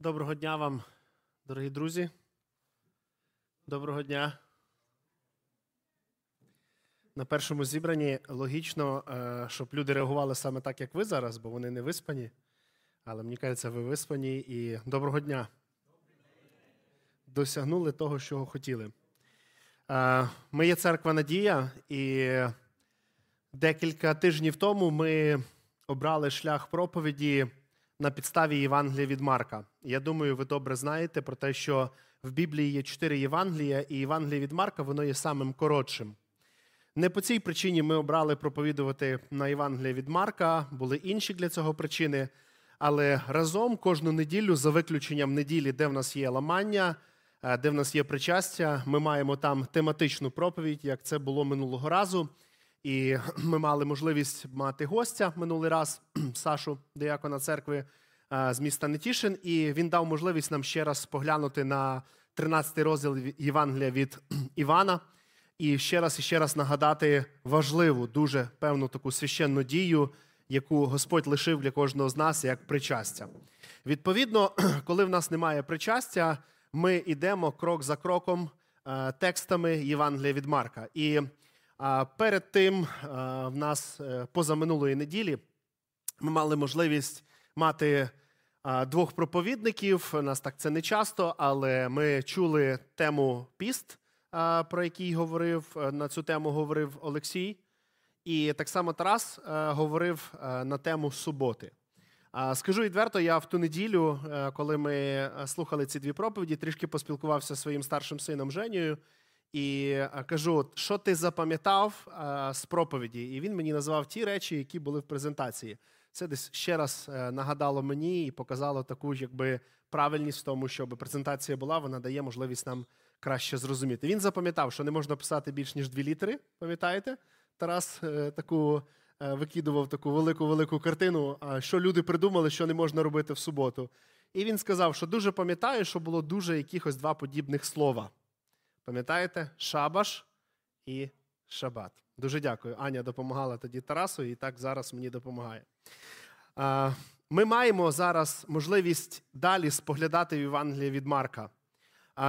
Доброго дня вам, дорогі друзі. Доброго дня. На першому зібранні логічно, е, щоб люди реагували саме так, як ви зараз, бо вони не виспані. Але мені кажеться, ви виспані і доброго дня. Досягнули того, що хотіли. Е, ми є церква Надія, і декілька тижнів тому ми обрали шлях проповіді на підставі Євангелія від Марка. Я думаю, ви добре знаєте про те, що в Біблії є чотири Євангелія, і Євангеліє від Марка воно є самим коротшим. Не по цій причині ми обрали проповідувати на Євангелія від Марка, були інші для цього причини. Але разом кожну неділю, за виключенням неділі, де в нас є ламання, е, де в нас є причастя, ми маємо там тематичну проповідь, як це було минулого разу. І ми мали можливість мати гостя минулий раз, Сашу, диякона церкви з міста Нетішин, і він дав можливість нам ще раз поглянути на 13 розділ Євангелія від Івана. І ще раз і ще раз нагадати важливу, дуже певну таку священну дію, яку Господь лишив для кожного з нас як причастя. Відповідно, коли в нас немає причастя, ми йдемо крок за кроком текстами Євангелія від Марка. І Перед тим в нас е, позаминулої неділі ми мали можливість мати двох проповідників. У нас так це не часто, але ми чули тему піст, про який говорив е, на цю тему говорив Олексій. І так само Тарас е, говорив на тему суботи. Скажу відверто, я в ту неділю, коли ми слухали ці дві проповіді, трішки поспілкувався зі своїм старшим сином Женєю. І е, кажу, що ти запам'ятав е, з проповіді? І він мені назвав ті речі, які були в презентації. Це десь ще раз е, нагадало мені і показало таку якби правильність в тому, щоб презентація була, вона дає можливість нам краще зрозуміти. Він запам'ятав, що не можна писати більш ніж дві літери. Пам'ятаєте? Тарас таку викидував таку велику велику картину, що люди придумали, що не можна робити в суботу. І він сказав, що дуже пам'ятає, що було дуже якихось два подібних слова. Пам'ятаєте? Шабаш і Шабат. Дуже дякую. Аня допомагала тоді Тарасу, і так зараз мені допомагає. Ми маємо зараз можливість далі споглядати в Євангелії від Марка.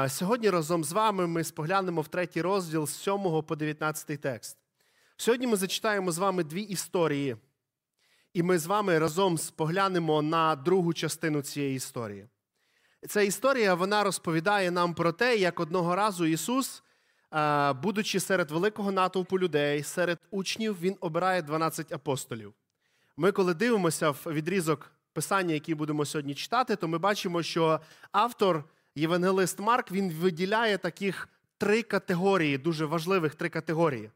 Сьогодні разом з вами ми споглянемо в третій розділ з 7 по 19 текст. Сьогодні ми зачитаємо з вами дві історії, і ми з вами разом споглянемо на другу частину цієї історії. Ця історія вона розповідає нам про те, як одного разу Ісус, будучи серед великого натовпу людей, серед учнів, Він обирає 12 апостолів. Ми, коли дивимося в відрізок писання, який будемо сьогодні читати, то ми бачимо, що автор, євангелист Марк, він виділяє таких три категорії, дуже важливих три категорії.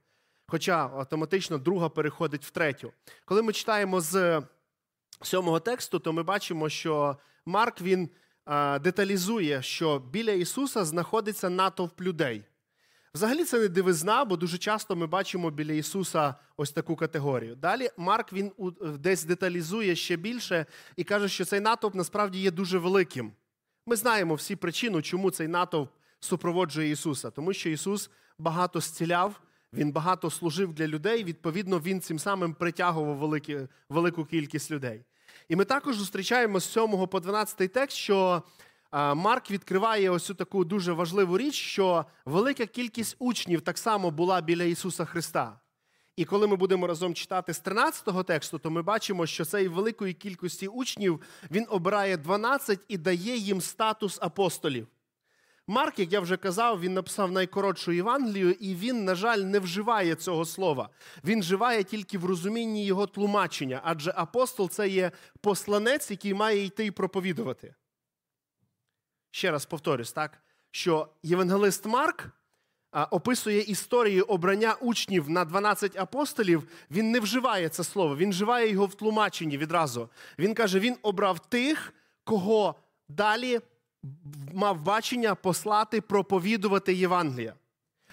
Хоча автоматично друга переходить в третю. Коли ми читаємо з сьомого тексту, то ми бачимо, що Марк він деталізує, що біля Ісуса знаходиться натовп людей. Взагалі це не дивизна, бо дуже часто ми бачимо біля Ісуса ось таку категорію. Далі Марк він десь деталізує ще більше і каже, що цей натовп насправді є дуже великим. Ми знаємо всі причину, чому цей натовп супроводжує Ісуса, тому що Ісус багато зціляв, Він багато служив для людей, відповідно, Він цим самим притягував велику кількість людей. І ми також зустрічаємо з 7 по 12 текст, що Марк відкриває ось таку дуже важливу річ, що велика кількість учнів так само була біля Ісуса Христа. І коли ми будемо разом читати з 13-го тексту, то ми бачимо, що цей великої кількості учнів він обирає 12 і дає їм статус апостолів. Марк, як я вже казав, він написав найкоротшу Євангелію, і він, на жаль, не вживає цього слова. Він вживає тільки в розумінні його тлумачення, адже апостол це є посланець, який має йти і проповідувати. Ще раз повторюсь, так, що євангелист Марк описує історію обрання учнів на 12 апостолів, він не вживає це слово, він вживає його в тлумаченні відразу. Він каже: він обрав тих, кого далі мав бачення послати проповідувати Євангелія.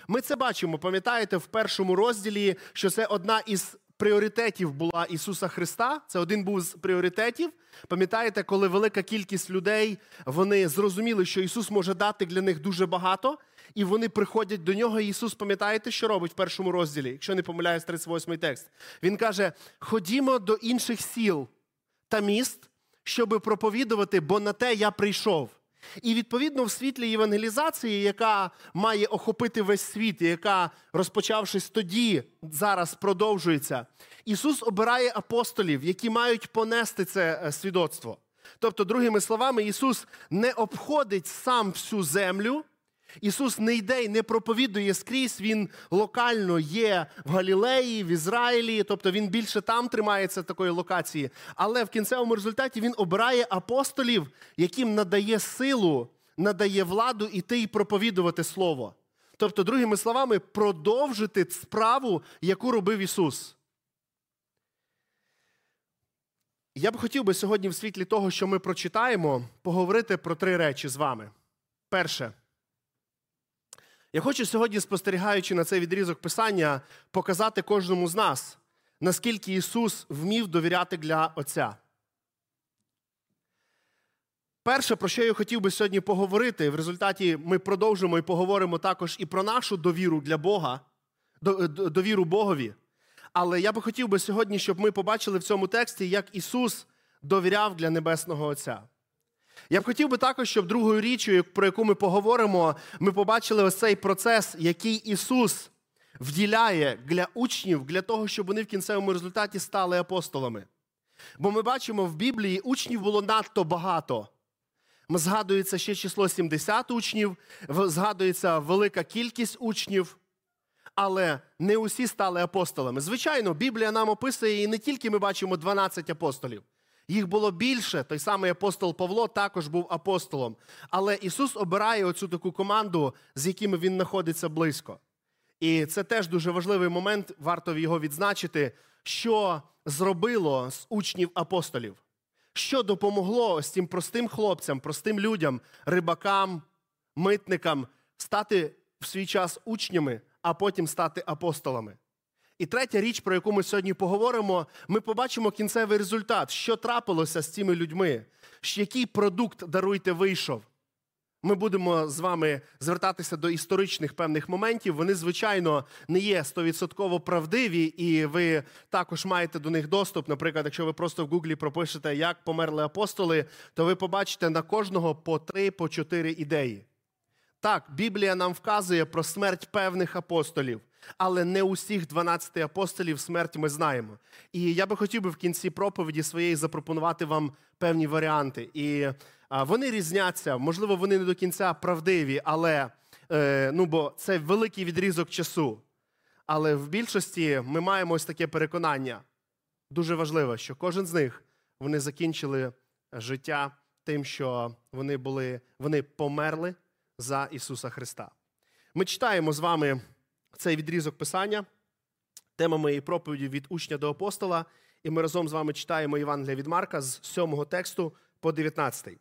Ми це бачимо, пам'ятаєте, в першому розділі, що це одна із пріоритетів була Ісуса Христа. Це один був з пріоритетів. Пам'ятаєте, коли велика кількість людей вони зрозуміли, що Ісус може дати для них дуже багато, і вони приходять до нього. Ісус, пам'ятаєте, що робить в першому розділі, якщо не помиляюсь, 38 текст. Він каже: ходімо до інших сіл та міст щоб проповідувати, бо на те я прийшов. І відповідно в світлі євангелізації, яка має охопити весь світ, яка, розпочавшись тоді, зараз продовжується, Ісус обирає апостолів, які мають понести це е, свідоцтво. Тобто, другими словами, Ісус не обходить сам всю землю. Ісус не йде і не проповідує скрізь, Він локально є в Галілеї, в Ізраїлі, тобто він більше там тримається такої локації. Але в кінцевому результаті він обирає апостолів, яким надає силу, надає владу іти і проповідувати Слово. Тобто, другими словами, продовжити справу, яку робив Ісус. Я б хотів би сьогодні, в світлі того, що ми прочитаємо, поговорити про три речі з вами. Перше. Я хочу сьогодні, спостерігаючи на цей відрізок писання, показати кожному з нас, наскільки Ісус вмів довіряти для Отця. Перше, про що я хотів би сьогодні поговорити, в результаті ми продовжимо і поговоримо також і про нашу довіру для Бога, довіру Богові. Але я би хотів би сьогодні, щоб ми побачили в цьому тексті, як Ісус довіряв для Небесного Отця. Я б хотів би також, щоб другою річчю, про яку ми поговоримо, ми побачили ось цей процес, який Ісус вділяє для учнів, для того, щоб вони в кінцевому результаті стали апостолами. Бо ми бачимо в Біблії учнів було надто багато. Згадується ще число 70 учнів, згадується велика кількість учнів, але не усі стали апостолами. Звичайно, Біблія нам описує і не тільки ми бачимо 12 апостолів. Їх було більше. Той самий апостол Павло також був апостолом. Але Ісус обирає оцю таку команду, з якими він знаходиться близько. І це теж дуже важливий момент, варто його відзначити, що зробило з учнів апостолів, що допомогло ось цим простим хлопцям, простим людям, рибакам, митникам стати в свій час учнями, а потім стати апостолами. І третя річ, про яку ми сьогодні поговоримо, ми побачимо кінцевий результат, що трапилося з цими людьми, який продукт даруйте вийшов. Ми будемо з вами звертатися до історичних певних моментів. Вони, звичайно, не є стовідсотково правдиві, і ви також маєте до них доступ. Наприклад, якщо ви просто в Гуглі пропишете, як померли апостоли, то ви побачите на кожного по три, по чотири ідеї. Так, Біблія нам вказує про смерть певних апостолів але не усіх 12 апостолів смерть ми знаємо. І я би хотів би в кінці проповіді своєї запропонувати вам певні варіанти. І вони різняться, можливо, вони не до кінця правдиві, але е, ну, бо це великий відрізок часу. Але в більшості ми маємо ось таке переконання. Дуже важливо, що кожен з них вони закінчили життя тим, що вони були, вони померли за Ісуса Христа. Ми читаємо з вами цей відрізок писання, тема моєї проповіді від учня до апостола. І ми разом з вами читаємо Євангелія від Марка з 7 тексту по 19.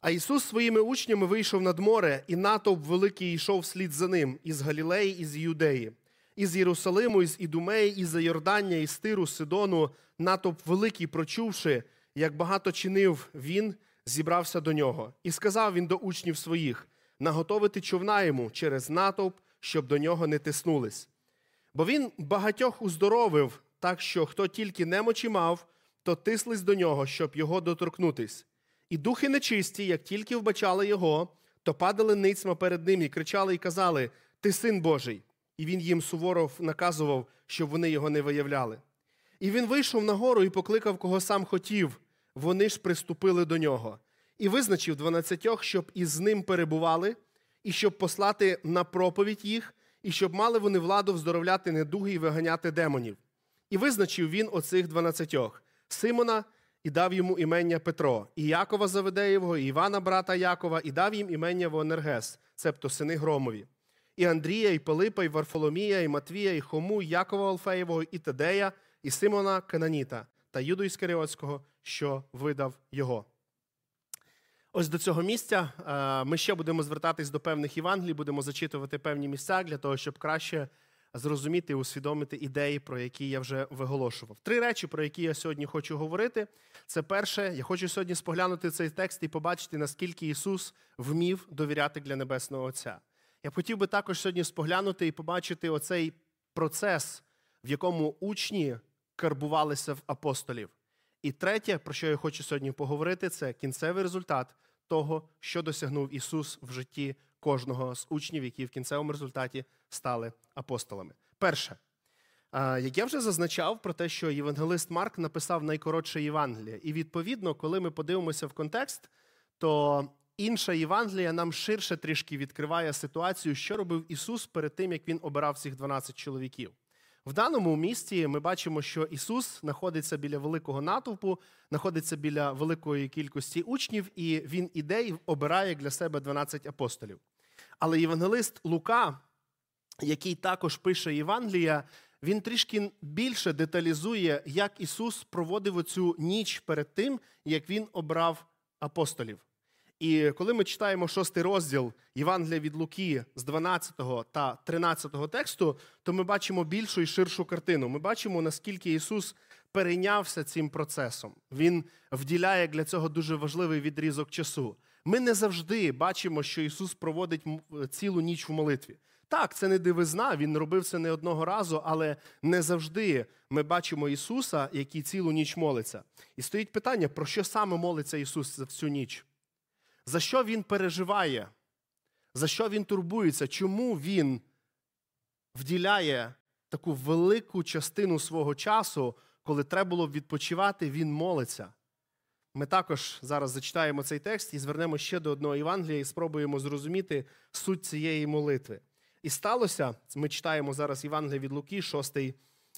А Ісус своїми учнями вийшов над море, і натовп великий йшов вслід за ним із Галілеї, із Юдеї, із Єрусалиму, із Ідумеї, із Йордання, із Тиру, Сидону, натовп великий, прочувши, як багато чинив він, зібрався до нього. І сказав він до учнів своїх наготовити човна йому через натовп, щоб до нього не тиснулись. Бо він багатьох уздоровив, так що хто тільки немочі мав, то тислись до нього, щоб його доторкнутись. І духи нечисті, як тільки вбачали його, то падали ницьма перед ним і кричали і казали: Ти син Божий. І він їм суворо наказував, щоб вони його не виявляли. І він вийшов на гору і покликав, кого сам хотів. Вони ж приступили до нього, і визначив дванадцятьох, щоб із ним перебували і щоб послати на проповідь їх, і щоб мали вони владу вздоровляти недуги і виганяти демонів. І визначив він оцих дванадцятьох Симона і дав йому імення Петро, і Якова Заведеєвого, і Івана, брата Якова, і дав їм імення Воонергес, цебто сини Громові, і Андрія, і Пилипа, і Варфоломія, і Матвія, і Хому, і Якова Алфеєвого, і Тедея, і Симона Кананіта та Юду Іскаріотського, що видав його. Ось до цього місця е, ми ще будемо звертатись до певних Євангелій, будемо зачитувати певні місця для того, щоб краще зрозуміти і усвідомити ідеї, про які я вже виголошував. Три речі, про які я сьогодні хочу говорити. Це перше, я хочу сьогодні споглянути цей текст і побачити, наскільки Ісус вмів довіряти для Небесного Отця. Я б хотів би також сьогодні споглянути і побачити оцей процес, в якому учні карбувалися в апостолів. І третє, про що я хочу сьогодні поговорити, це кінцевий результат того, що досягнув Ісус в житті кожного з учнів, які в кінцевому результаті стали апостолами. Перше, як я вже зазначав про те, що євангелист Марк написав найкоротше Євангеліє. І відповідно, коли ми подивимося в контекст, то інша Євангелія нам ширше трішки відкриває ситуацію, що робив Ісус перед тим, як Він обирав цих 12 чоловіків. В даному місті ми бачимо, що Ісус знаходиться біля великого натовпу, знаходиться біля великої кількості учнів, і Він іде і обирає для себе 12 апостолів. Але євангелист Лука, який також пише Євангелія, він трішки більше деталізує, як Ісус проводив оцю ніч перед тим, як Він обрав апостолів. І коли ми читаємо шостий розділ Євангелія від Луки з 12 та 13 тексту, то ми бачимо більшу і ширшу картину. Ми бачимо, наскільки Ісус перейнявся цим процесом. Він вділяє для цього дуже важливий відрізок часу. Ми не завжди бачимо, що Ісус проводить цілу ніч в молитві. Так, це не дивизна, він робив це не одного разу, але не завжди ми бачимо Ісуса, який цілу ніч молиться. І стоїть питання, про що саме молиться Ісус за всю ніч? За що Він переживає? За що він турбується? Чому він вділяє таку велику частину свого часу, коли треба було відпочивати, він молиться? Ми також зараз зачитаємо цей текст і звернемо ще до одного Євангелія і спробуємо зрозуміти суть цієї молитви. І сталося, ми читаємо зараз Євангелія від Луки, 6 е,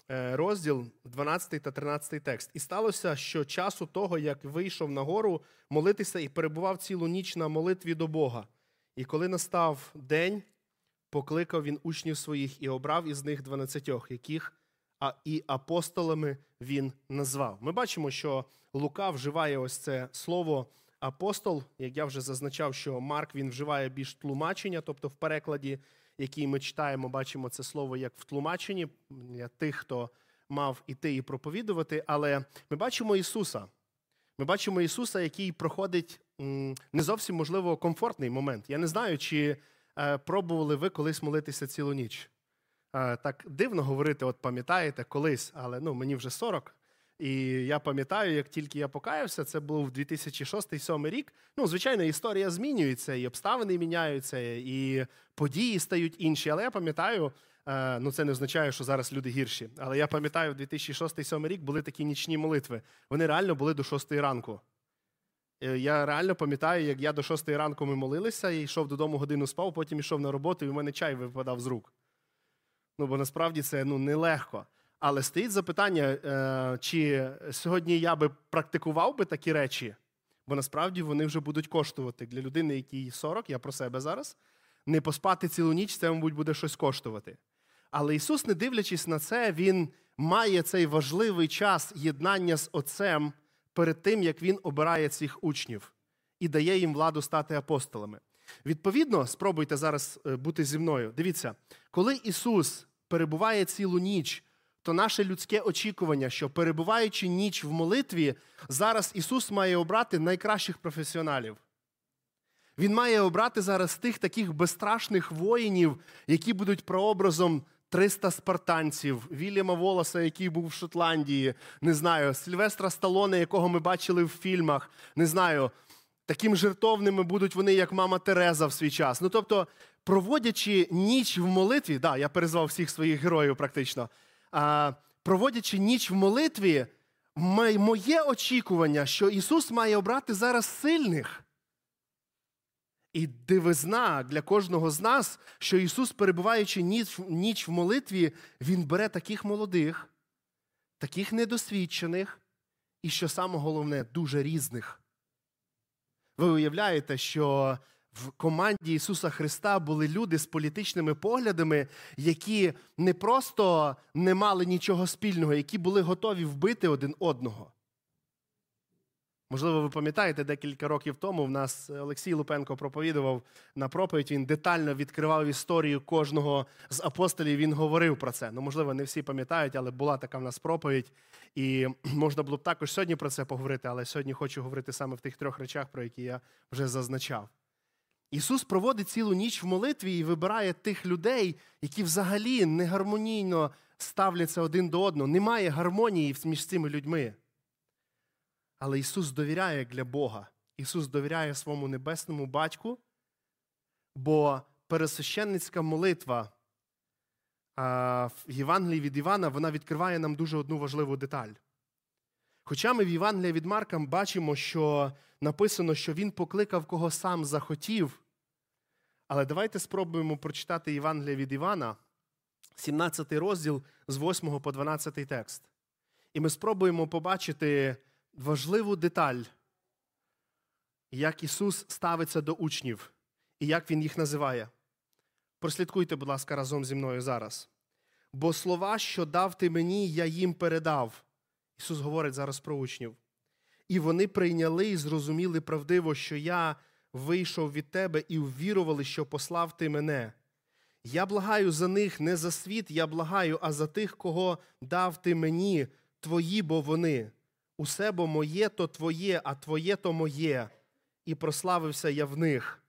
розділ, 12 та 13 текст. І сталося, що часу того, як вийшов на гору молитися і перебував цілу ніч на молитві до Бога. І коли настав день, покликав він учнів своїх і обрав із них дванадцятьох, яких а і апостолами він назвав. Ми бачимо, що Лука вживає ось це слово апостол. Як я вже зазначав, що Марк він вживає більш тлумачення, тобто в перекладі який ми читаємо, бачимо це слово як в тлумаченні для тих, хто мав іти і проповідувати. Але ми бачимо Ісуса. Ми бачимо Ісуса, який проходить не зовсім можливо комфортний момент. Я не знаю, чи е, пробували ви колись молитися цілу ніч. Е, так дивно говорити, от пам'ятаєте, колись, але ну, мені вже 40. І я пам'ятаю, як тільки я покаявся, це був 2006-2007 рік. Ну, звичайно, історія змінюється, і обставини міняються, і події стають інші. Але я пам'ятаю, е, ну це не означає, що зараз люди гірші. Але я пам'ятаю, в 2006-2007 рік були такі нічні молитви. Вони реально були до 6 ранку. Е, я реально пам'ятаю, як я до 6 ранку ми молилися і йшов додому годину спав, потім йшов на роботу, і в мене чай випадав з рук. Ну, бо насправді це ну, нелегко. Але стоїть запитання, е, чи сьогодні я би практикував би такі речі, бо насправді вони вже будуть коштувати для людини, якій 40, я про себе зараз. Не поспати цілу ніч, це, мабуть, буде щось коштувати. Але Ісус, не дивлячись на це, Він має цей важливий час єднання з Отцем перед тим, як Він обирає цих учнів і дає їм владу стати апостолами. Відповідно, спробуйте зараз е, бути зі мною. Дивіться, коли Ісус перебуває цілу ніч то наше людське очікування, що перебуваючи ніч в молитві, зараз Ісус має обрати найкращих професіоналів. Він має обрати зараз тих таких безстрашних воїнів, які будуть прообразом 300 спартанців, Вільяма Волоса, який був в Шотландії, не знаю, Сильвестра Сталоне, якого ми бачили в фільмах, не знаю. Таким жертовними будуть вони, як мама Тереза в свій час. Ну тобто, проводячи ніч в молитві, да, я перезвав всіх своїх героїв практично проводячи ніч в молитві, моє очікування, що Ісус має обрати зараз сильних. І дивизна для кожного з нас, що Ісус, перебуваючи ніч, в молитві, Він бере таких молодих, таких недосвідчених і, що саме головне, дуже різних. Ви уявляєте, що в команді Ісуса Христа були люди з політичними поглядами, які не просто не мали нічого спільного, які були готові вбити один одного. Можливо, ви пам'ятаєте, декілька років тому в нас Олексій Лупенко проповідував на проповідь. Він детально відкривав історію кожного з апостолів. Він говорив про це. Ну, можливо, не всі пам'ятають, але була така в нас проповідь. І можна було б також сьогодні про це поговорити, але сьогодні хочу говорити саме в тих трьох речах, про які я вже зазначав. Ісус проводить цілу ніч в молитві і вибирає тих людей, які взагалі не гармонійно ставляться один до одного. Немає гармонії між цими людьми. Але Ісус довіряє для Бога. Ісус довіряє своєму небесному батьку, бо пересвященницька молитва в Євангелії від Івана вона відкриває нам дуже одну важливу деталь. Хоча ми в Євангелії від Марка бачимо, що написано, що він покликав кого сам захотів. Але давайте спробуємо прочитати Євангелія від Івана, 17 розділ з 8 по 12 текст. І ми спробуємо побачити важливу деталь, як Ісус ставиться до учнів і як Він їх називає. Прослідкуйте, будь ласка, разом зі мною зараз. Бо слова, що дав ти мені, я їм передав. Ісус говорить зараз про учнів. І вони прийняли і зрозуміли правдиво, що я вийшов від тебе і ввірували, що послав ти мене. Я благаю за них не за світ, я благаю, а за тих, кого дав ти мені, твої, бо вони. Усе бо моє то твоє, а твоє то моє, і прославився я в них.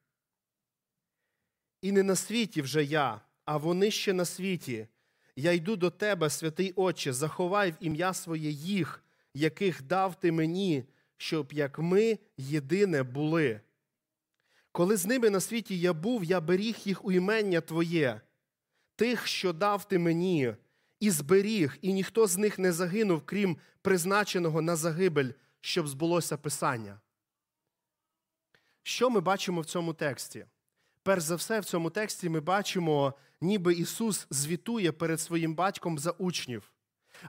І не на світі вже я, а вони ще на світі. Я йду до тебе, святий Отче, заховай в ім'я своє їх, яких дав ти мені, щоб як ми єдине були. Коли з ними на світі я був, я беріг їх у імення Твоє, тих, що дав ти мені, і зберіг, і ніхто з них не загинув, крім призначеного на загибель, щоб збулося Писання. Що ми бачимо в цьому тексті? Перш за все, в цьому тексті ми бачимо, ніби Ісус звітує перед своїм батьком за учнів.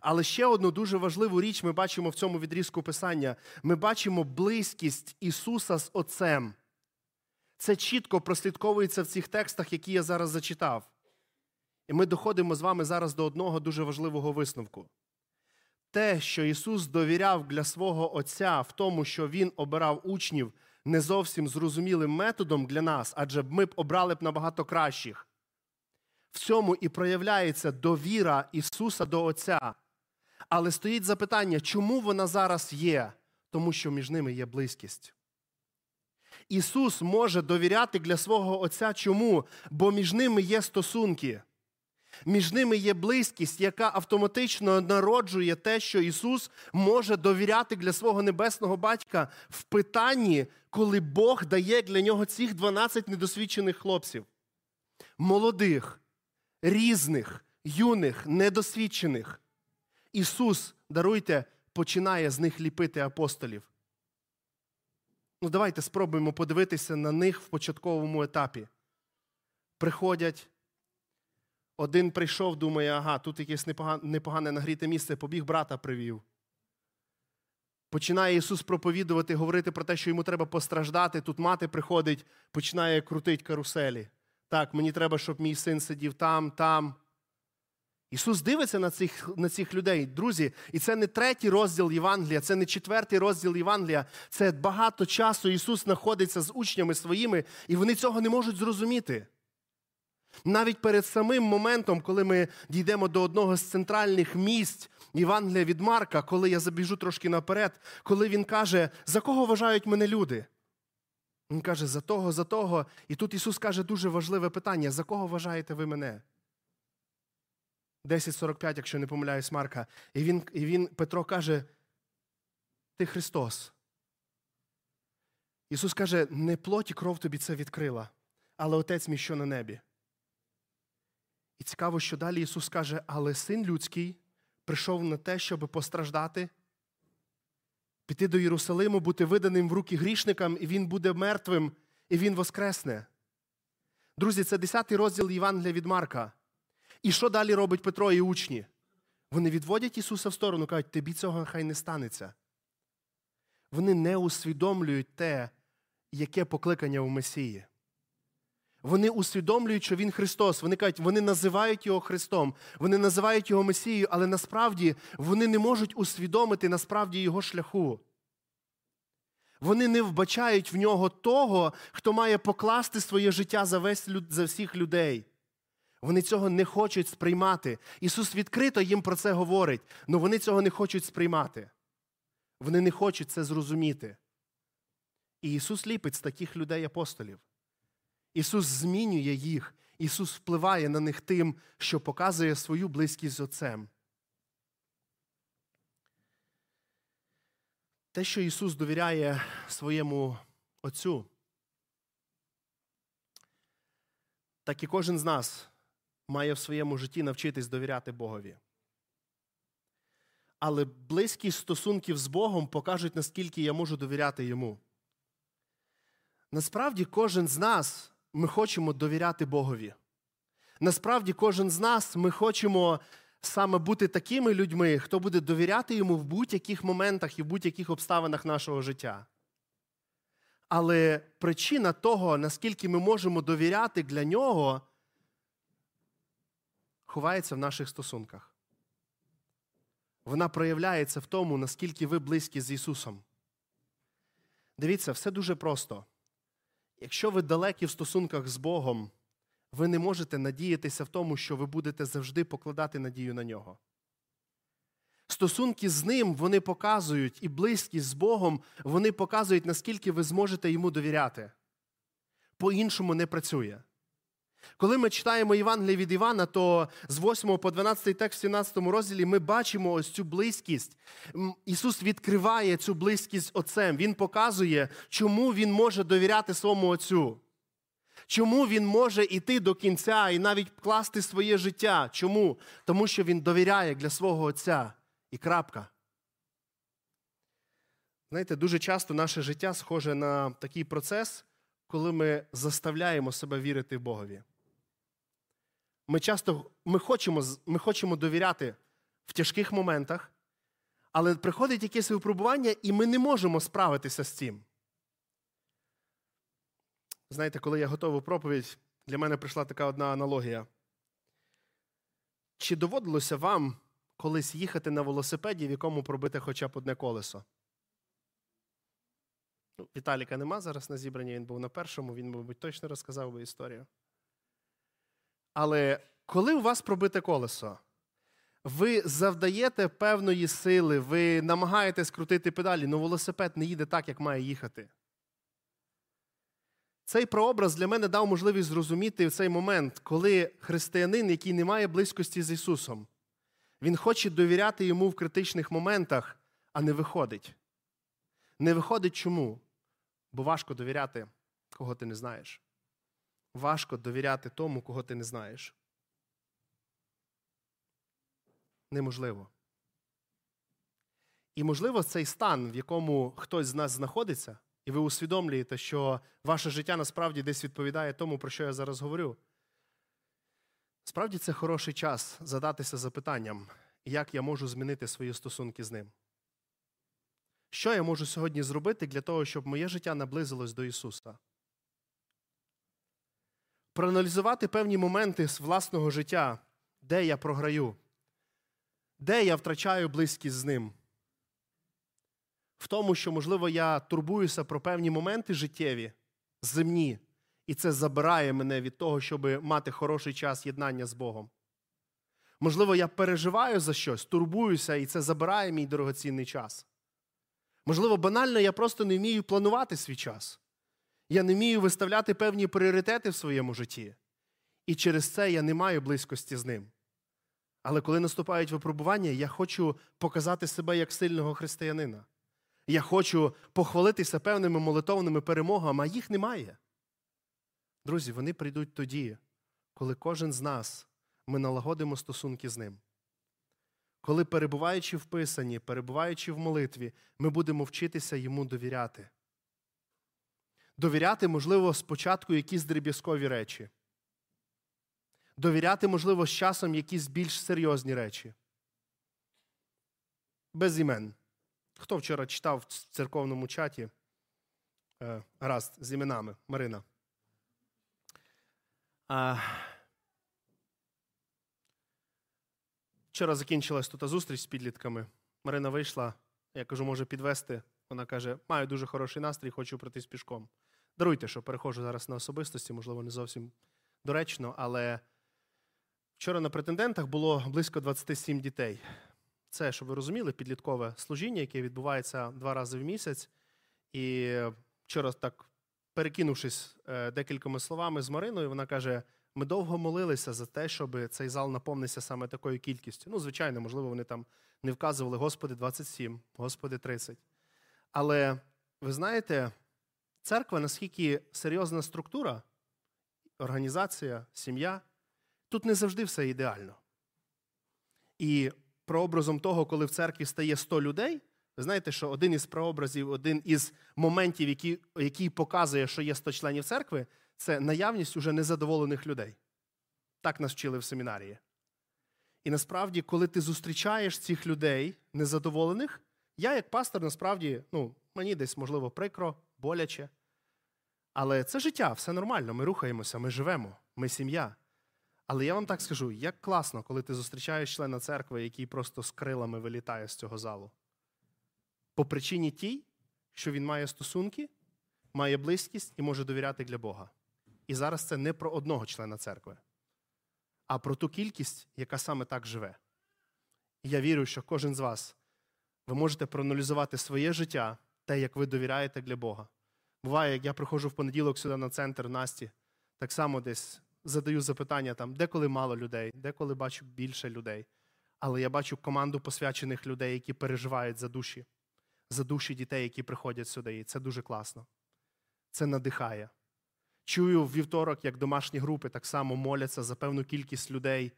Але ще одну дуже важливу річ ми бачимо в цьому відрізку Писання. Ми бачимо близькість Ісуса з Отцем. Це чітко прослідковується в цих текстах, які я зараз зачитав. І ми доходимо з вами зараз до одного дуже важливого висновку. Те, що Ісус довіряв для свого Отця в тому, що Він обирав учнів не зовсім зрозумілим методом для нас, адже ми б обрали б набагато кращих. В цьому і проявляється довіра Ісуса до Отця. Але стоїть запитання, чому вона зараз є? Тому що між ними є близькість. Ісус може довіряти для свого Отця чому? Бо між ними є стосунки. Між ними є близькість, яка автоматично народжує те, що Ісус може довіряти для свого небесного батька в питанні, коли Бог дає для нього цих 12 недосвідчених хлопців. Молодих, різних, юних, недосвідчених. Ісус, даруйте, починає з них ліпити апостолів. Ну, давайте спробуємо подивитися на них в початковому етапі. Приходять. Один прийшов, думає, ага, тут якесь непогане нагріте місце, побіг брата привів. Починає Ісус проповідувати, говорити про те, що йому треба постраждати. Тут мати приходить, починає крутити каруселі. Так, мені треба, щоб мій син сидів там, там. Ісус дивиться на цих на цих людей, друзі, і це не третій розділ Євангелія, це не четвертий розділ Євангелія. Це багато часу Ісус знаходиться з учнями своїми, і вони цього не можуть зрозуміти. Навіть перед самим моментом, коли ми дійдемо до одного з центральних місць Євангелія від Марка, коли я забіжу трошки наперед, коли він каже, за кого вважають мене люди? Він каже, за того, за того. І тут Ісус каже дуже важливе питання: за кого вважаєте ви мене? 10.45, якщо не помиляюсь, Марка. І він, і він, Петро каже: Ти Христос. Ісус каже, не плоть і кров тобі це відкрила, але Отець мій що на небі. І цікаво, що далі Ісус каже, але син людський прийшов на те, щоб постраждати, піти до Єрусалиму, бути виданим в руки грішникам, і Він буде мертвим, і Він воскресне. Друзі, це 10 розділ Євангелія від Марка. І що далі робить Петро і учні? Вони відводять Ісуса в сторону, кажуть, тобі цього хай не станеться. Вони не усвідомлюють те, яке покликання у Месії. Вони усвідомлюють, що Він Христос. Вони кажуть, вони називають Його Христом, вони називають Його Месією, але насправді вони не можуть усвідомити насправді Його шляху. Вони не вбачають в нього того, хто має покласти своє життя за весь за всіх людей. Вони цього не хочуть сприймати. Ісус відкрито їм про це говорить, але вони цього не хочуть сприймати. Вони не хочуть це зрозуміти. І Ісус ліпить з таких людей апостолів. Ісус змінює їх, Ісус впливає на них тим, що показує свою близькість з Отцем. Те, що Ісус довіряє своєму Отцю, так і кожен з нас має в своєму житті навчитись довіряти Богові. Але близькість стосунків з Богом покажуть, наскільки я можу довіряти Йому. Насправді, кожен з нас ми хочемо довіряти Богові. Насправді, кожен з нас ми хочемо саме бути такими людьми, хто буде довіряти йому в будь-яких моментах і в будь-яких обставинах нашого життя. Але причина того, наскільки ми можемо довіряти для нього, ховається в наших стосунках. Вона проявляється в тому, наскільки ви близькі з Ісусом. Дивіться, все дуже просто. Якщо ви далекі в стосунках з Богом, ви не можете надіятися в тому, що ви будете завжди покладати надію на нього. Стосунки з ним вони показують, і близькість з Богом вони показують, наскільки ви зможете йому довіряти. По-іншому не працює. Коли ми читаємо Євангеліє від Івана, то з 8 по 12 текст в 17 розділі ми бачимо ось цю близькість. Ісус відкриває цю близькість Отцем. Він показує, чому Він може довіряти своєму Отцю. Чому він може йти до кінця і навіть класти своє життя? Чому? Тому що він довіряє для свого Отця і крапка. Знаєте, дуже часто наше життя схоже на такий процес, коли ми заставляємо себе вірити Богові. Ми часто ми хочемо, ми хочемо довіряти в тяжких моментах, але приходить якесь випробування, і ми не можемо справитися з цим. Знаєте, коли я готовив проповідь, для мене прийшла така одна аналогія. Чи доводилося вам колись їхати на велосипеді, в якому пробити хоча б одне колесо? Ну, Віталіка нема зараз на зібранні, він був на першому, він, мабуть, точно розказав би історію. Але коли у вас пробите колесо, ви завдаєте певної сили, ви намагаєтесь крутити педалі, але велосипед не їде так, як має їхати. Цей прообраз для мене дав можливість зрозуміти в цей момент, коли християнин, який не має близькості з Ісусом, він хоче довіряти йому в критичних моментах, а не виходить. Не виходить чому? Бо важко довіряти, кого ти не знаєш. Важко довіряти тому, кого ти не знаєш. Неможливо. І, можливо, цей стан, в якому хтось з нас знаходиться, і ви усвідомлюєте, що ваше життя насправді десь відповідає тому, про що я зараз говорю. Справді це хороший час задатися запитанням, як я можу змінити свої стосунки з ним. Що я можу сьогодні зробити для того, щоб моє життя наблизилось до Ісуса? Проаналізувати певні моменти з власного життя, де я програю, де я втрачаю близькість з ним в тому, що, можливо, я турбуюся про певні моменти життєві, земні, і це забирає мене від того, щоб мати хороший час єднання з Богом. Можливо, я переживаю за щось, турбуюся, і це забирає мій дорогоцінний час. Можливо, банально, я просто не вмію планувати свій час. Я не вмію виставляти певні пріоритети в своєму житті. І через це я не маю близькості з ним. Але коли наступають випробування, я хочу показати себе як сильного християнина. Я хочу похвалитися певними молитовними перемогами, а їх немає. Друзі, вони прийдуть тоді, коли кожен з нас ми налагодимо стосунки з ним. Коли, перебуваючи в Писанні, перебуваючи в молитві, ми будемо вчитися йому довіряти. Довіряти, можливо, спочатку якісь дріб'язкові речі. Довіряти, можливо, з часом якісь більш серйозні речі. Без імен. Хто вчора читав в церковному чаті? Е, Раз з іменами Марина. А... Вчора закінчилась тут зустріч з підлітками. Марина вийшла. Я кажу, може підвести. Вона каже: маю дуже хороший настрій, хочу пройтись пішком. Даруйте, що переходжу зараз на особистості, можливо, не зовсім доречно, але вчора на претендентах було близько 27 дітей. Це, щоб ви розуміли, підліткове служіння, яке відбувається два рази в місяць. І вчора, так перекинувшись е, декількома словами з Мариною, вона каже: ми довго молилися за те, щоб цей зал наповнився саме такою кількістю. Ну, звичайно, можливо, вони там не вказували Господи 27, Господи 30. Але ви знаєте, церква наскільки серйозна структура, організація, сім'я, тут не завжди все ідеально. І прообразом того, коли в церкві стає 100 людей, ви знаєте, що один із прообразів, один із моментів, який, який показує, що є 100 членів церкви, це наявність уже незадоволених людей. Так нас вчили в семінарії. І насправді, коли ти зустрічаєш цих людей незадоволених, я, як пастор, насправді, ну, мені десь, можливо, прикро, боляче. Але це життя, все нормально. Ми рухаємося, ми живемо, ми сім'я. Але я вам так скажу: як класно, коли ти зустрічаєш члена церкви, який просто з крилами вилітає з цього залу. По причині тій, що він має стосунки, має близькість і може довіряти для Бога. І зараз це не про одного члена церкви, а про ту кількість, яка саме так живе. І я вірю, що кожен з вас ви можете проаналізувати своє життя, те, як ви довіряєте для Бога. Буває, як я приходжу в понеділок сюди на центр Насті, так само десь задаю запитання, там, деколи мало людей, деколи бачу більше людей. Але я бачу команду посвячених людей, які переживають за душі, за душі дітей, які приходять сюди. І це дуже класно. Це надихає. Чую в вівторок, як домашні групи так само моляться за певну кількість людей.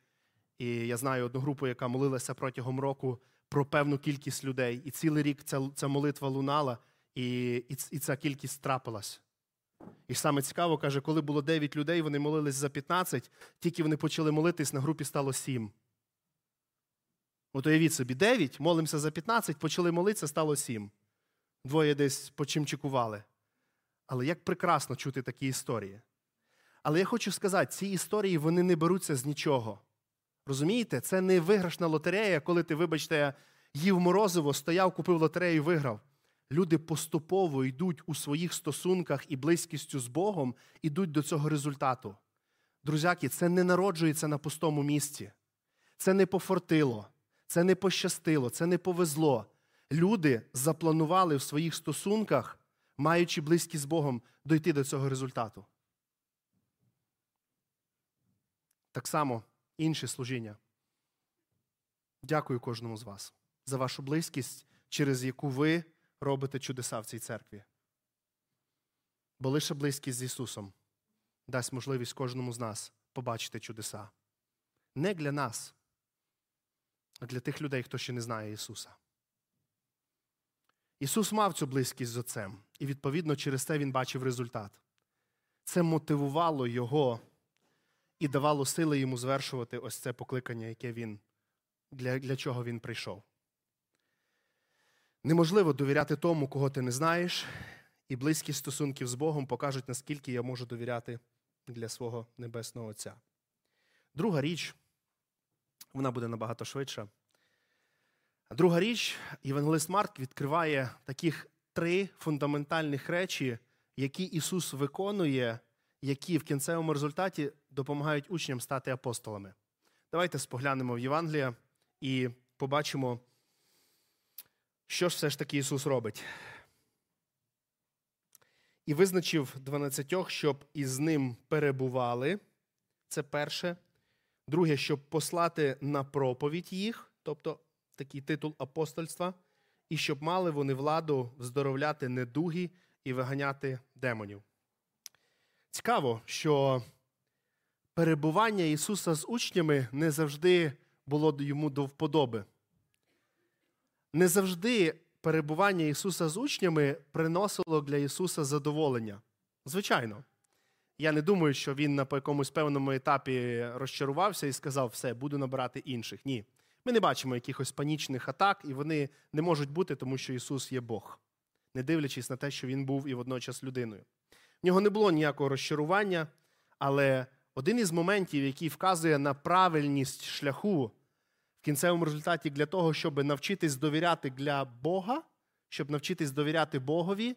І я знаю одну групу, яка молилася протягом року про певну кількість людей. І цілий рік ця, ця молитва лунала, і, і, і ця кількість трапилась. І саме цікаво, каже, коли було 9 людей, вони молились за 15, тільки вони почали молитись, на групі стало 7. От уявіть собі, 9, молимося за 15, почали молитися, стало 7. Двоє десь почимчикували. Але як прекрасно чути такі історії. Але я хочу сказати, ці історії вони не беруться з нічого. Розумієте, це не виграшна лотерея, коли ти, вибачте, їв морозиво, стояв, купив лотерею і виграв. Люди поступово йдуть у своїх стосунках і близькістю з Богом, ідуть до цього результату. Друзяки, це не народжується на пустому місці. Це не пофортило, це не пощастило, це не повезло. Люди запланували в своїх стосунках, маючи близькість з Богом, дойти до цього результату. Так само інше служіння. Дякую кожному з вас за вашу близькість, через яку ви робите чудеса в цій церкві. Бо лише близькість з Ісусом дасть можливість кожному з нас побачити чудеса. Не для нас, а для тих людей, хто ще не знає Ісуса. Ісус мав цю близькість з Отцем, і, відповідно, через це Він бачив результат. Це мотивувало Його і давало сили йому звершувати ось це покликання, яке він, для, для чого він прийшов. Неможливо довіряти тому, кого ти не знаєш, і близькість стосунків з Богом покажуть, наскільки я можу довіряти для свого Небесного Отця. Друга річ, вона буде набагато швидша. Друга річ, Євангелист Марк відкриває таких три фундаментальних речі, які Ісус виконує, які в кінцевому результаті допомагають учням стати апостолами. Давайте споглянемо в Євангелія і побачимо. Що ж все ж таки Ісус робить? І визначив дванадцятьох, щоб із ним перебували. Це перше. Друге, щоб послати на проповідь їх, тобто такий титул апостольства, і щоб мали вони владу здоровляти недуги і виганяти демонів. Цікаво, що перебування Ісуса з учнями не завжди було йому до вподоби не завжди перебування Ісуса з учнями приносило для Ісуса задоволення. Звичайно. Я не думаю, що він на якомусь певному етапі розчарувався і сказав, все, буду набирати інших. Ні. Ми не бачимо якихось панічних атак, і вони не можуть бути, тому що Ісус є Бог, не дивлячись на те, що Він був і водночас людиною. В нього не було ніякого розчарування, але один із моментів, який вказує на правильність шляху в кінцевому результаті для того, щоб навчитись довіряти для Бога, щоб навчитись довіряти Богові,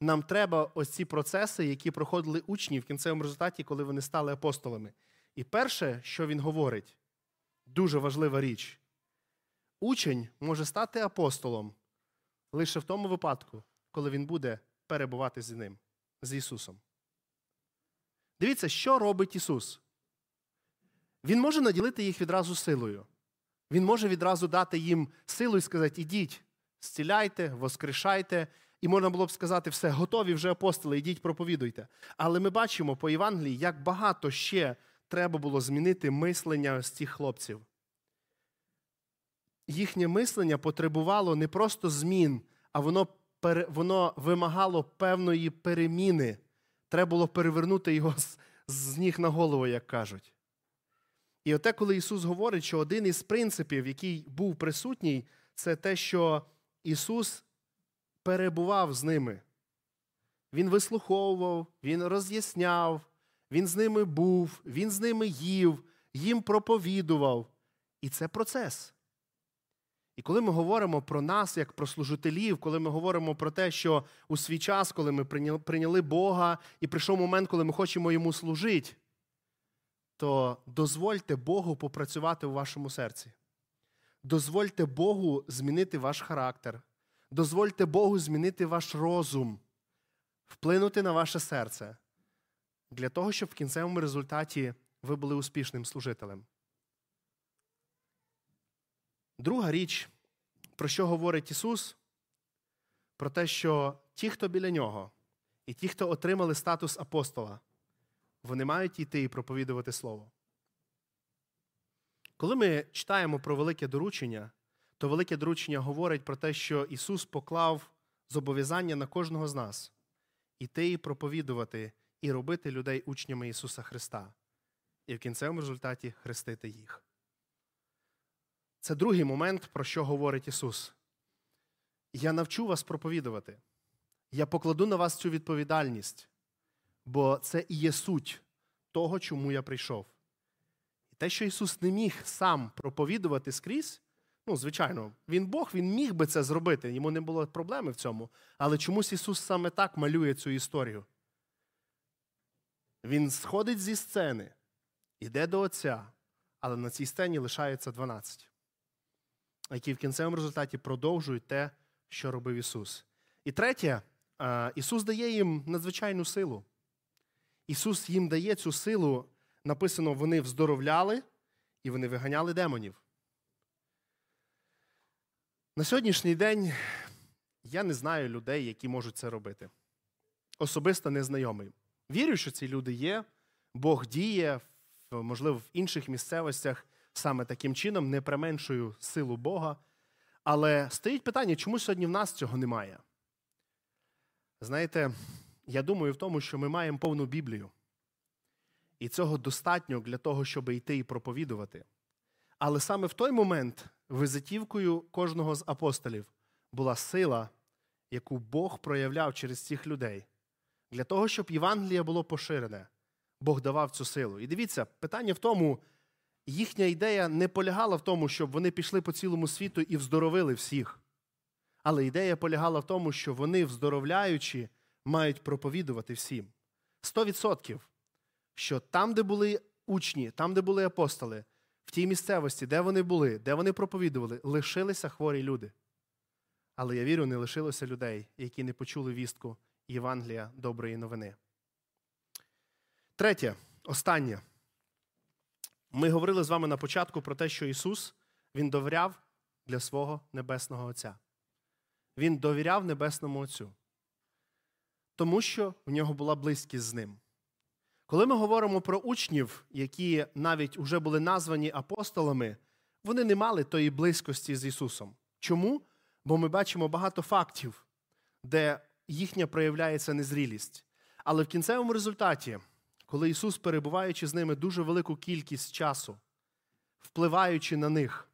нам треба ось ці процеси, які проходили учні в кінцевому результаті, коли вони стали апостолами. І перше, що він говорить, дуже важлива річ. Учень може стати апостолом лише в тому випадку, коли він буде перебувати з ним, з Ісусом. Дивіться, що робить Ісус. Він може наділити їх відразу силою. Він може відразу дати їм силу і сказати: ідіть, зціляйте, воскрешайте. І можна було б сказати, все, готові вже апостоли, йдіть, проповідуйте. Але ми бачимо по Євангелії, як багато ще треба було змінити мислення з цих хлопців. Їхнє мислення потребувало не просто змін, а воно воно вимагало певної переміни. Треба було перевернути його з, з ніг на голову, як кажуть. І оте, коли Ісус говорить, що один із принципів, який був присутній, це те, що Ісус перебував з ними. Він вислуховував, Він роз'ясняв, Він з ними був, Він з ними їв, їм проповідував. І це процес. І коли ми говоримо про нас, як про служителів, коли ми говоримо про те, що у свій час, коли ми прийняли Бога, і прийшов момент, коли ми хочемо йому служити, то дозвольте Богу попрацювати у вашому серці. Дозвольте Богу змінити ваш характер. Дозвольте Богу змінити ваш розум, вплинути на ваше серце для того, щоб в кінцевому результаті ви були успішним служителем. Друга річ, про що говорить Ісус, про те, що ті, хто біля нього, і ті, хто отримали статус апостола, вони мають йти і проповідувати Слово. Коли ми читаємо про велике доручення, то велике доручення говорить про те, що Ісус поклав зобов'язання на кожного з нас іти і проповідувати і робити людей учнями Ісуса Христа, і в кінцевому результаті хрестити їх. Це другий момент, про що говорить Ісус. Я навчу вас проповідувати. Я покладу на вас цю відповідальність, бо це і є суть того, чому я прийшов. І те, що Ісус не міг сам проповідувати скрізь, ну, звичайно, Він Бог, Він міг би це зробити, йому не було проблеми в цьому. Але чомусь Ісус саме так малює цю історію. Він сходить зі сцени, йде до Отця, але на цій сцені лишається 12 які в кінцевому результаті продовжують те, що робив Ісус. І третє, Ісус дає їм надзвичайну силу. Ісус їм дає цю силу, написано, вони вздоровляли і вони виганяли демонів. На сьогоднішній день я не знаю людей, які можуть це робити. Особисто незнайомий. Вірю, що ці люди є, Бог діє, можливо, в інших місцевостях саме таким чином, не применшую силу Бога. Але стоїть питання, чому сьогодні в нас цього немає? Знаєте, я думаю в тому, що ми маємо повну Біблію. І цього достатньо для того, щоб йти і проповідувати. Але саме в той момент визитівкою кожного з апостолів була сила, яку Бог проявляв через цих людей. Для того, щоб Євангеліє було поширене, Бог давав цю силу. І дивіться, питання в тому, їхня ідея не полягала в тому, щоб вони пішли по цілому світу і вздоровили всіх. Але ідея полягала в тому, що вони, вздоровляючи, мають проповідувати всім. Сто відсотків, що там, де були учні, там, де були апостоли, в тій місцевості, де вони були, де вони проповідували, лишилися хворі люди. Але я вірю, не лишилося людей, які не почули вістку Євангелія доброї новини. Третє, останнє. Ми говорили з вами на початку про те, що Ісус Він довіряв для свого Небесного Отця. Він довіряв Небесному Отцю, тому що в нього була близькість з ним. Коли ми говоримо про учнів, які навіть вже були названі апостолами, вони не мали тої близькості з Ісусом. Чому? Бо ми бачимо багато фактів, де їхня проявляється незрілість. Але в кінцевому результаті коли Ісус, перебуваючи з ними дуже велику кількість часу, впливаючи на них,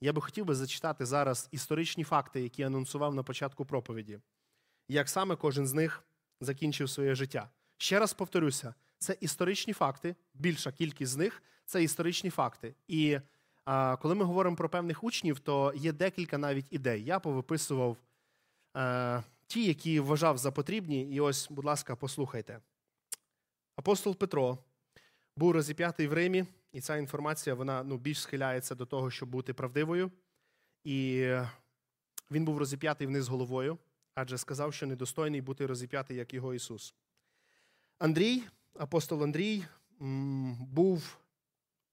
я би хотів би зачитати зараз історичні факти, які анонсував на початку проповіді, як саме кожен з них закінчив своє життя. Ще раз повторюся, це історичні факти, більша кількість з них це історичні факти. І а, коли ми говоримо про певних учнів, то є декілька навіть ідей. Я повиписував а, ті, які вважав за потрібні, і ось, будь ласка, послухайте. Апостол Петро був розіп'ятий в Римі, і ця інформація вона ну, більш схиляється до того, щоб бути правдивою. І він був розіп'ятий вниз головою, адже сказав, що недостойний бути розіп'ятий, як його Ісус. Андрій, апостол Андрій, був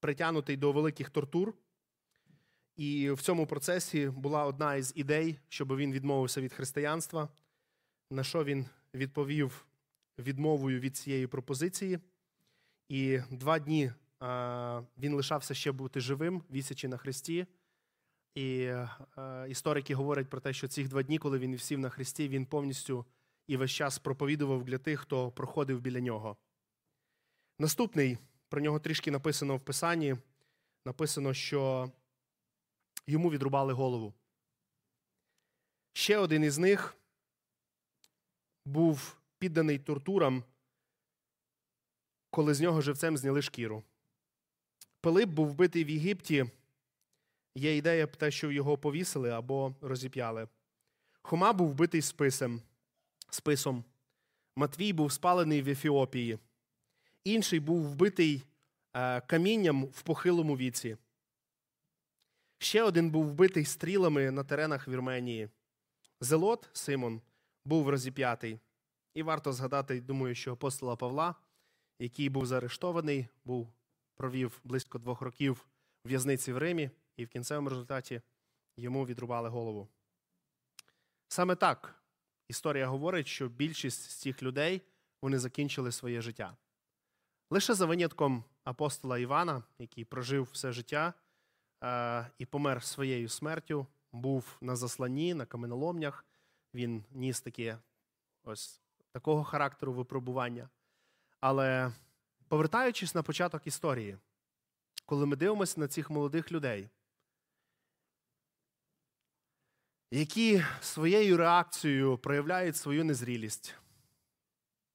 притягнутий до великих тортур, І в цьому процесі була одна із ідей, щоб він відмовився від християнства, на що він відповів відмовою від цієї пропозиції. І два дні він лишався ще бути живим, вісячи на хресті. І історики говорять про те, що цих два дні, коли він сів на хресті, він повністю і весь час проповідував для тих, хто проходив біля нього. Наступний про нього трішки написано в Писанні. Написано, що йому відрубали голову. Ще один із них був підданий тортурам, коли з нього живцем зняли шкіру. Пилип був вбитий в Єгипті. Є ідея про те, що його повісили або розіп'яли. Хома був вбитий списом. списом. Матвій був спалений в Ефіопії. Інший був вбитий е, камінням в похилому віці. Ще один був вбитий стрілами на теренах Вірменії. Зелот Симон був розіп'ятий. І варто згадати, думаю, що апостола Павла, який був заарештований, був, провів близько двох років в в'язниці в Римі, і в кінцевому результаті йому відрубали голову. Саме так історія говорить, що більшість з цих людей вони закінчили своє життя. Лише за винятком апостола Івана, який прожив все життя е, і помер своєю смертю, був на засланні, на каменоломнях. Він ніс таке ось такого характеру випробування. Але повертаючись на початок історії, коли ми дивимося на цих молодих людей, які своєю реакцією проявляють свою незрілість,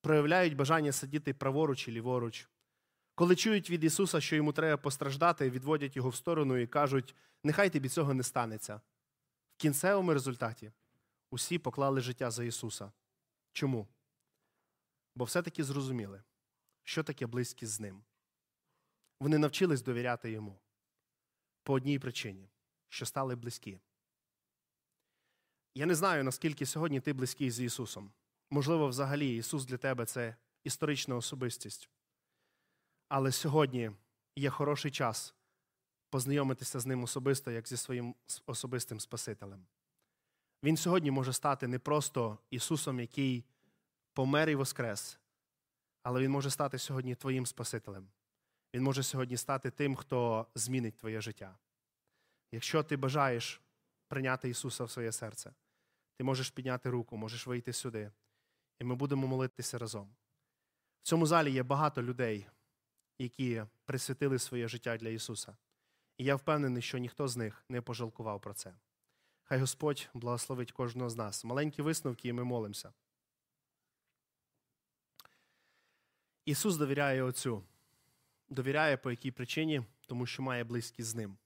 проявляють бажання сидіти праворуч і ліворуч, коли чують від Ісуса, що йому треба постраждати, відводять його в сторону і кажуть, нехай тобі цього не станеться. В кінцевому результаті усі поклали життя за Ісуса. Чому? Бо все-таки зрозуміли, що таке близькість з ним. Вони навчились довіряти йому по одній причині, що стали близькі. Я не знаю, наскільки сьогодні ти близький з Ісусом. Можливо, взагалі Ісус для тебе це історична особистість. Але сьогодні є хороший час познайомитися з ним особисто, як зі своїм особистим Спасителем. Він сьогодні може стати не просто Ісусом, який помер і воскрес, але Він може стати сьогодні твоїм Спасителем. Він може сьогодні стати тим, хто змінить твоє життя. Якщо ти бажаєш прийняти Ісуса в своє серце, ти можеш підняти руку, можеш вийти сюди, і ми будемо молитися разом. В цьому залі є багато людей, які присвятили своє життя для Ісуса. І я впевнений, що ніхто з них не пожалкував про це. Хай Господь благословить кожного з нас. Маленькі висновки, і ми молимося. Ісус довіряє Отцю. Довіряє по якій причині, тому що має близькість з ним.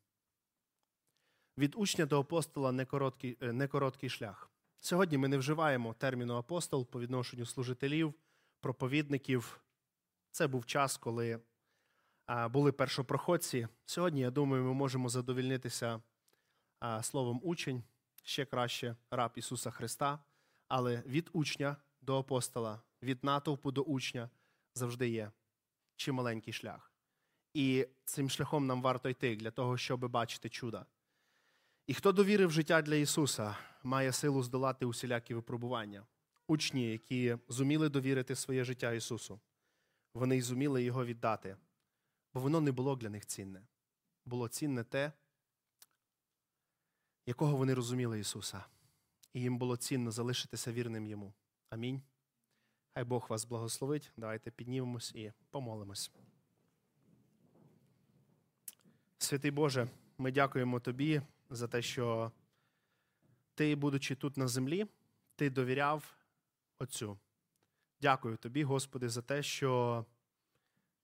Від учня до апостола не короткий, е, не короткий шлях. Сьогодні ми не вживаємо терміну апостол по відношенню служителів, проповідників. Це був час, коли були першопроходці. Сьогодні, я думаю, ми можемо задовільнитися словом учень, ще краще раб Ісуса Христа, але від учня до апостола, від натовпу до учня завжди є чималенький шлях. І цим шляхом нам варто йти для того, щоб бачити чуда. І хто довірив життя для Ісуса, має силу здолати усілякі випробування. Учні, які зуміли довірити своє життя Ісусу, вони й зуміли його віддати, бо воно не було для них цінне. Було цінне те, якого вони розуміли Ісуса, і їм було цінно залишитися вірним Йому. Амінь. Хай Бог вас благословить. Давайте піднімемось і помолимось. Святий Боже, ми дякуємо Тобі за те, що Ти, будучи тут на землі, Ти довіряв Отцю. Дякую тобі, Господи, за те, що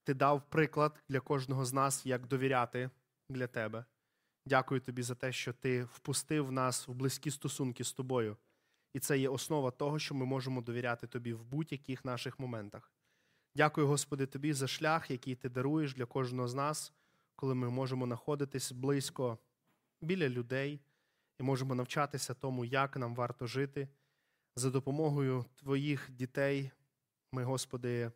Ти дав приклад для кожного з нас, як довіряти для Тебе. Дякую тобі за те, що Ти впустив нас в близькі стосунки з тобою. І це є основа того, що ми можемо довіряти тобі в будь-яких наших моментах. Дякую, Господи, Тобі за шлях, який ти даруєш для кожного з нас, коли ми можемо знаходитись близько біля людей і можемо навчатися тому, як нам варто жити. За допомогою Твоїх дітей ми, Господи,